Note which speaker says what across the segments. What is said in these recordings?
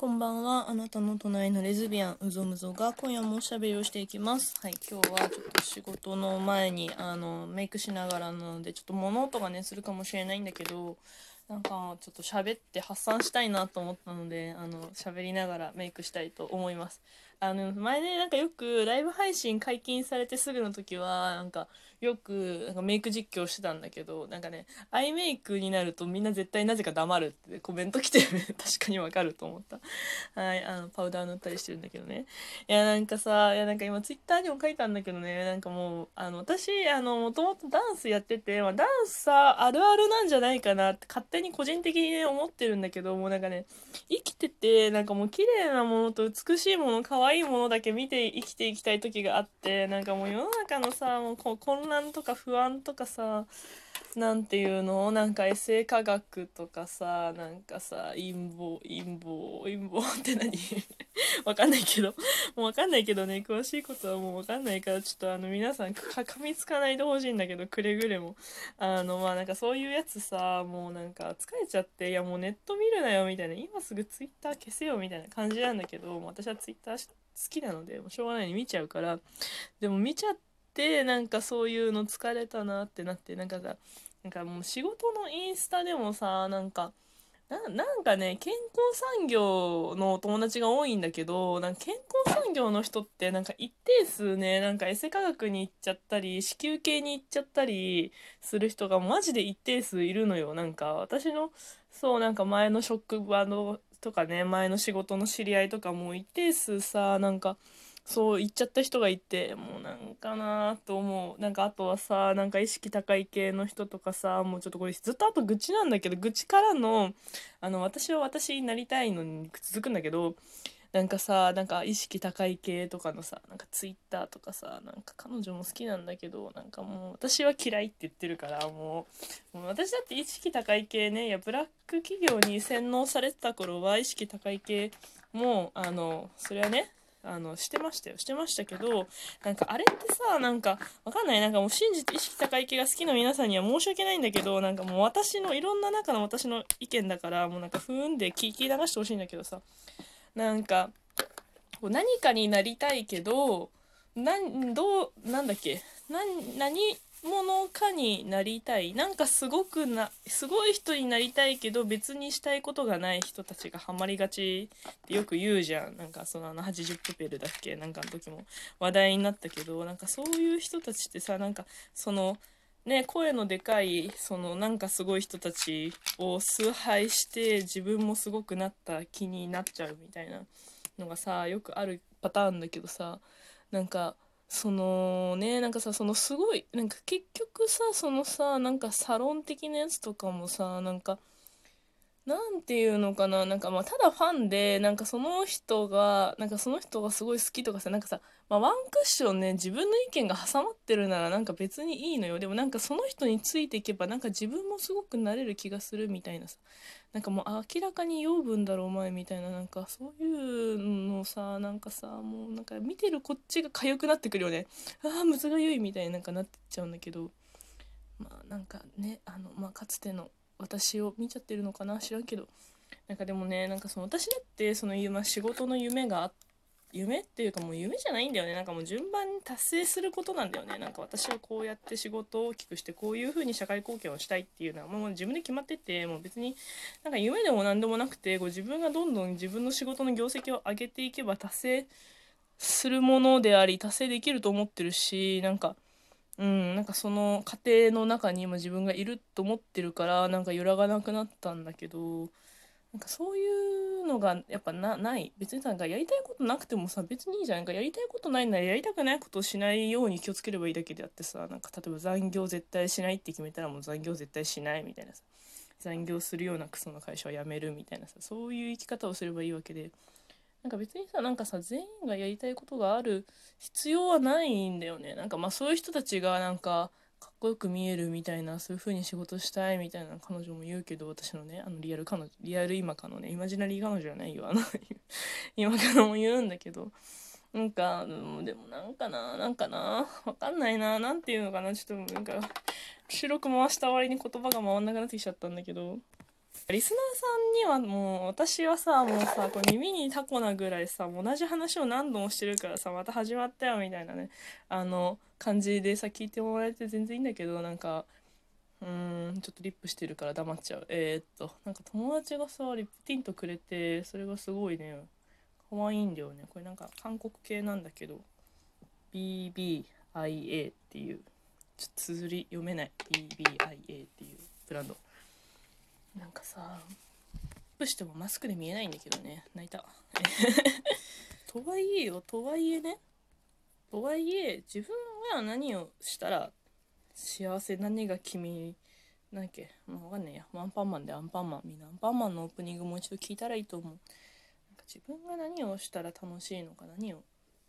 Speaker 1: こんばんは。あなたの隣のレズビアン、うぞむぞが今夜もおしゃべりをしていきます。はい、今日はちょっと仕事の前に、あの、メイクしながらなので、ちょっと物音がね、するかもしれないんだけど、なんか、ちょっと喋って発散したいなと思ったので、あの、喋りながらメイクしたいと思います。あの、前ね、なんかよくライブ配信解禁されてすぐの時は、なんか、よくなんかメイク実況してたんだけどなんかねアイメイクになるとみんな絶対なぜか黙るってコメント来てる。確かにわかると思った。はいあのパウダー塗ったりしてるんだけどね。いやなんかさいやなんか今ツイッターにも書いたんだけどね。なんかもうあの私あのもともとダンスやってて、まあ、ダンスさあるあるなんじゃないかなって勝手に個人的にね思ってるんだけどもうなんかね生きててなんかもう綺麗なものと美しいもの可愛いものだけ見て生きていきたい時があってなんかもう世の中のさもうこ混乱とか不安とかさなんていうの？なんかエセ科学とかさなんかさ陰謀陰謀陰謀 って何？わかんないけど。もうわかんないけどね。詳しいことはもうわかんないからちょっとあの皆さんか噛みつかないでほしいんだけどくれぐれも。あのまあなんかそういうやつさもうなんか疲れちゃっていやもうネット見るなよみたいな。今すぐツイッター消せよみたいな感じなんだけど私はツイッター好きなのでもうしょうがないに見ちゃうから。でも見ちゃってでなんかそういうの疲れたなってなってなんかさなんかもう仕事のインスタでもさなんかなんかね健康産業の友達が多いんだけどなんか健康産業の人ってなんか一定数ねなんかエセ科学に行っちゃったり子宮系に行っちゃったりする人がマジで一定数いるのよ。なんか私のそうなんか前の職場のとかね前の仕事の知り合いとかも一定数さなんかそう言っちゃった人がいてもうなんかなと思う。なんかあとはさなんか意識高い系の人とかさもうちょっとこれずっとあと愚痴なんだけど愚痴からのあの私は私になりたいのに続くんだけどなんかさなんか意識高い系とかのさなんかツイッターとかさなんか彼女も好きなんだけどなんかもう私は嫌いって言ってるからもうもう私だって意識高い系ねいやブラック企業に洗脳されてた頃は意識高い系もうあのそれはねあのしてましたよ。してましたけどなんかあれってさなんかわかんない。なんかもう信じて意識高い系が好きな皆さんには申し訳ないんだけどなんかもう私のいろんな中の私の意見だからもうなんかふーんで聞き流してほしいんだけどさ。なんかこう何かになりたいけどなんどうなんだっけ？な何者かになりたい。なんかすごくなすごい人になりたいけど別にしたいことがない人たちがハマりがちってよく言うじゃん。なんかそのあの80プペルだっけ？なんかの時も話題になったけど。なんかそういう人たちってさなんかそのね声のでかいそのなんかすごい人たちを崇拝して自分もすごくなった気になっちゃうみたいなのがさよくあるパターンだけどさなんかそのねなんかさそのすごいなんか結局さそのさなんかサロン的なやつとかもさなんかなんていうのかな？なんかまあただファンでなんかその人がなんかその人がすごい好きとかさなんかさ、まあ、ワンクッションね自分の意見が挟まってるならなんか別にいいのよ。でもなんかその人についていけばなんか自分もすごくなれる気がするみたいなさ。なんかもう明らかに養分だろお前みたいななんかそういうのさなんかさもうなんか見てるこっちが痒くなってくるよね。ああむずがゆいみたいになんかなってっちゃうんだけど。まあなんかねあのまあかつての私を見ちゃってるのかな？知らんけど。なんかでもねなんかその私だってその、ま、仕事の夢があって夢っていうかもう夢じゃないんだよね。なんかもう順番に達成することなんだよね。なんか私はこうやって仕事を大きくしてこういう風に社会貢献をしたいっていうのはもう自分で決まっててもう別になんか夢でも何でもなくてこう自分がどんどん自分の仕事の業績を上げていけば達成するものであり達成できると思ってるしなんかうんなんかその過程の中に今自分がいると思ってるからなんか揺らがなくなったんだけどなんかそういうのがやっぱなない。別になんかやりたいことなくてもさ別にいいじゃん。なんかやりたいことないならやりたくないことをしないように気をつければいいだけであってさなんか例えば残業絶対しないって決めたらもう残業絶対しないみたいなさ残業するようなクソの会社は辞めるみたいなさそういう生き方をすればいいわけでなんか別にさなんかさ全員がやりたいことがある必要はないんだよね。なんかまあそういう人たちがなんかかっこよく見えるみたいなそういう風に仕事したいみたいな彼女も言うけど私のねあのリアル彼女リアル今かのねイマジナリー彼女じゃないよあの今かのも言うんだけど。なんかでもなんかななんかなわかんないななんていうのかな。ちょっとなんか白く回した割に言葉が回んなくなってきちゃったんだけど。リスナーさんにはもう私はさもうさこう耳にタコなぐらいさ同じ話を何度もしてるからさまた始まったよみたいなねあの感じでさ聞いてもらえて全然いいんだけどなんかうんちょっとリップしてるから黙っちゃう。えー、っとなんか友達がさリップティントくれてそれがすごいね。可愛いんだよね。これなんか韓国系なんだけど BBIA っていう。ちょっと綴り読めない。BBIA っていうブランド。なんかさアップしてもマスクで見えないんだけどね泣いた。とはいえよとはいえねとはいえ自分が何をしたら幸せ何が君なんだっけもうわかんないや。ワンパンマンでアンパンマンみんなアンパンマンのオープニングもう一度聞いたらいいと思う。なんか自分が何をしたら楽しいのか何を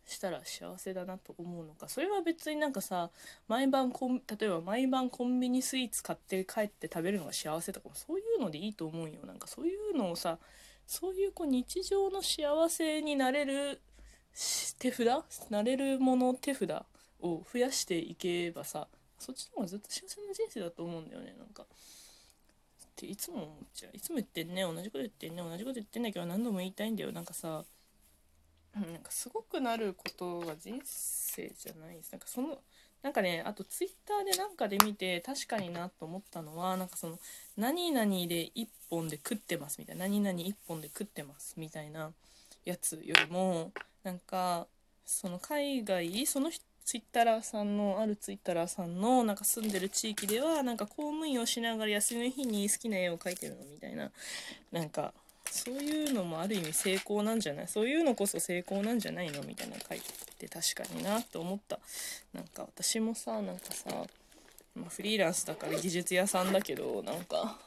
Speaker 1: したら幸せだなと思うのか。それは別になんかさ毎晩コン例えば毎晩コンビニスイーツ買って帰って食べるのが幸せとかもそういうのでいいと思うよ。なんかそういうのをさそういうこう日常の幸せになれる手札なれるもの手札を増やしていけばさそっちの方がずっと幸せな人生だと思うんだよね。なんか。っていつも思っちゃう。いつも言ってんね同じこと言ってんね同じこと言ってんだけど何度も言いたいんだよ。なんかさなんかすごくなることが人生じゃないです。なんかそのなんかねあとツイッターでなんかで見て確かになと思ったのはなんかその何々で1本で食ってますみたいな何々1本で食ってますみたいなやつよりもなんかその海外そのツイッターさんのあるツイッターさんのなんか住んでる地域ではなんか公務員をしながら休みの日に好きな絵を描いてるのみたいななんかそういうのもある意味成功なんじゃない？そういうのこそ成功なんじゃないの？みたいな書いてて確かになって思った。なんか私もさなんかさ、まあ、フリーランスだから技術屋さんだけどなんか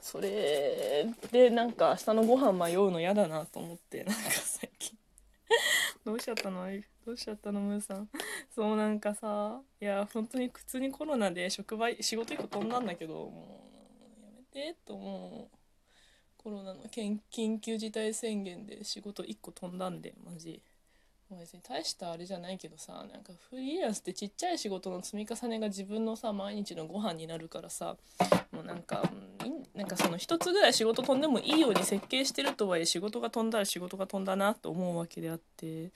Speaker 1: それでなんか明日のご飯迷うの嫌だなと思ってなんか最近。どうしちゃったの？どうしちゃったのムーさん？そうなんかさいや本当に普通にコロナで職場仕事1個飛んだんだけどもうやめてと思う。コロナの緊急事態宣言で仕事1個飛んだんでマジ。別に大したあれじゃないけどさなんかフリーランスってちっちゃい仕事の積み重ねが自分のさ毎日のご飯になるからさもうなんかなんかその一つぐらい仕事飛んでもいいように設計してるとはいえ仕事が飛んだら仕事が飛んだなと思うわけであって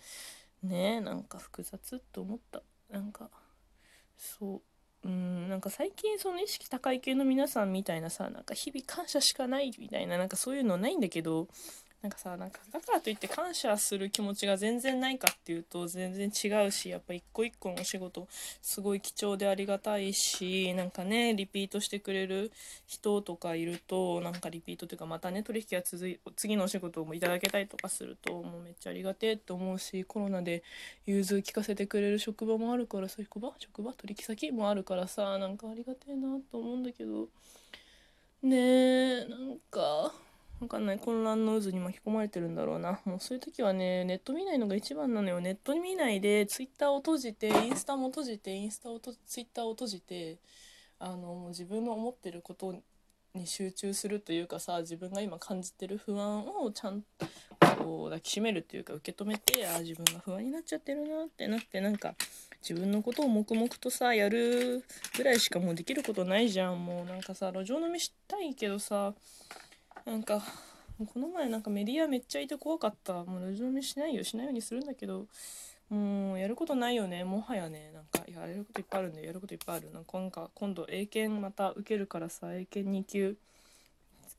Speaker 1: ねえなんか複雑と思った。なんかそう。うんなんか最近その意識高い系の皆さんみたいなさなんか日々感謝しかないみたいななんかそういうのないんだけどなんかさなんかだからといって感謝する気持ちが全然ないかっていうと全然違うしやっぱ一個一個のお仕事すごい貴重でありがたいしなんかねリピートしてくれる人とかいるとなんかリピートというかまたね取引が続い次のお仕事もいただけたりとかするともうめっちゃありがてえって思うしコロナで融通聞かせてくれる職場もあるからさ職場職場取引先もあるからさなんかありがてえなと思うんだけどねえなんか。わかんない。混乱の渦に巻き込まれてるんだろうな。もうそういう時はねネット見ないのが一番なのよ。ネット見ないでツイッターを閉じてインスタも閉じてインスタをとツイッターを閉じてあのもう自分の思ってることに集中するというかさ自分が今感じてる不安をちゃんとこう抱きしめるっていうか受け止めてあ自分が不安になっちゃってるなってなってなんか自分のことを黙々とさやるぐらいしかもうできることないじゃん。もうなんかさ路上飲みしたいけどさなんかこの前なんかメディアめっちゃいて怖かった。もう路上飲みしないよしないようにするんだけどもうやることないよね。もはやねなんかやれることいっぱいあるんでやることいっぱいあるなんかなんか今度英検また受けるからさ英検2級。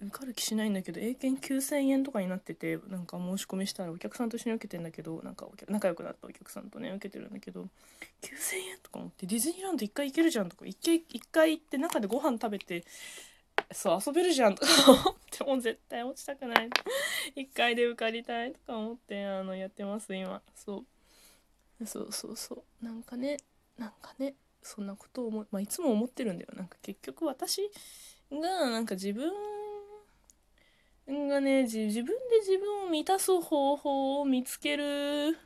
Speaker 1: 受かる気しないんだけど英検9000円とかになっててなんか申し込みしたらお客さんと一緒に受けてんだけどなんか仲良くなったお客さんとね受けてるんだけど9000円とか思ってディズニーランド1回行けるじゃんとか1回 ,1 回行って中でご飯食べてそう遊べるじゃんとか思ってもう絶対落ちたくない。1回で受かりたいとか思ってあのやってます今。そう。そうそうそう。なんかねなんかねそんなことを思まあ、いつも思ってるんだよ。なんか結局私がなんか自分がね自分で自分を満たす方法を見つける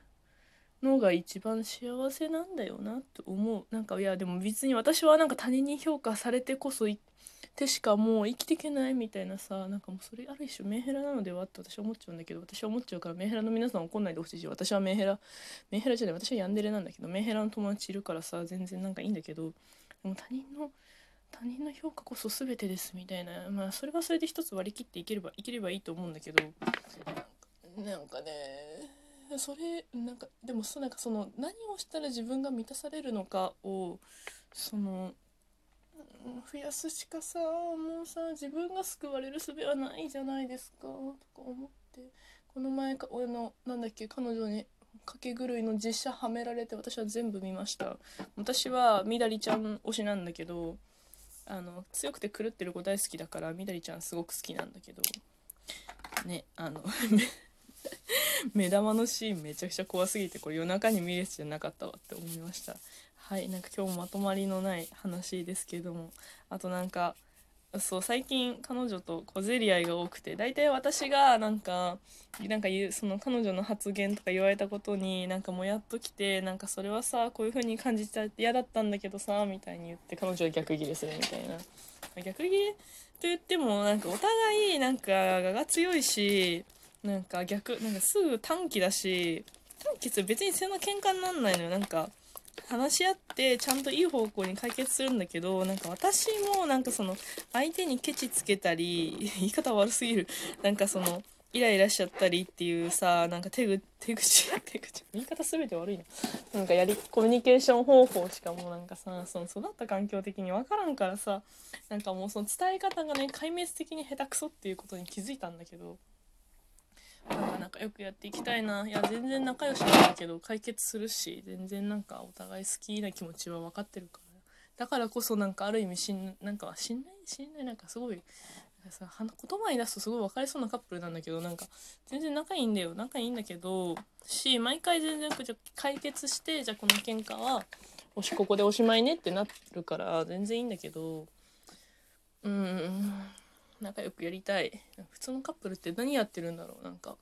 Speaker 1: のが一番幸せなんだよなって思う。なんかいやでも別に私はなんか他人に評価されてこそてしかもう生きていけないみたいなさなんかもうそれある一種メンヘラなのではって私は思っちゃうんだけど私は思っちゃうからメンヘラの皆さん怒んないでほしいし私はメンヘラメンヘラじゃない私はヤンデレなんだけどメンヘラの友達いるからさ全然なんかいいんだけどでも他人の他人の評価こそ全てですみたいなまあそれはそれで一つ割り切っていければいければいいと思うんだけどなんかねそれなんかでもそなんかその何をしたら自分が満たされるのかをその増やすしかさもうさ自分が救われる術はないじゃないですかとか思ってこの前か俺のなんだっけ彼女に掛け狂いの実写はめられて私は全部見ました。私はみだりちゃん推しなんだけどあの強くて狂ってる子大好きだからみだりちゃんすごく好きなんだけどねあの 目玉のシーンめちゃくちゃ怖すぎてこれ夜中に見るやつじゃなかったわって思いました。はいなんか今日もまとまりのない話ですけども。あとなんかそう最近彼女と小競り合いが多くて大体私がなんかなんか言うその彼女の発言とか言われたことになんかもやっときてなんかそれはさこういう風に感じちゃって嫌だったんだけどさみたいに言って彼女は逆ギレするみたいな。逆ギレ？と言ってもなんかお互いなんか我が強いしなんか逆なんかすぐ短期だし短期って別にそんな喧嘩になんないのよ。なんか話し合ってちゃんといい方向に解決するんだけどなんか私もなんかその相手にケチつけたり 言い方悪すぎる。なんかそのイライラしちゃったりっていうさなんか手口手口 手口言い方全て悪いな。なんかやりコミュニケーション方法しかもうなんかさその育った環境的に分からんからさなんかもうその伝え方がね壊滅的に下手くそっていうことに気づいたんだけど。なんか仲良くやっていきたいな。いや全然仲良しなんだけど解決するし全然なんかお互い好きな気持ちは分かってるから。だからこそなんかある意味しんなんか信頼信頼なんかすごいなんかさ言葉に出すとすごい分かりそうなカップルなんだけどなんか全然仲いいんだよ。仲いいんだけどし毎回全然じゃ解決してじゃあこの喧嘩はおしここでおしまいねってなってるから全然いいんだけど。うん。仲良くやりたい。普通のカップルって何やってるんだろう。なんか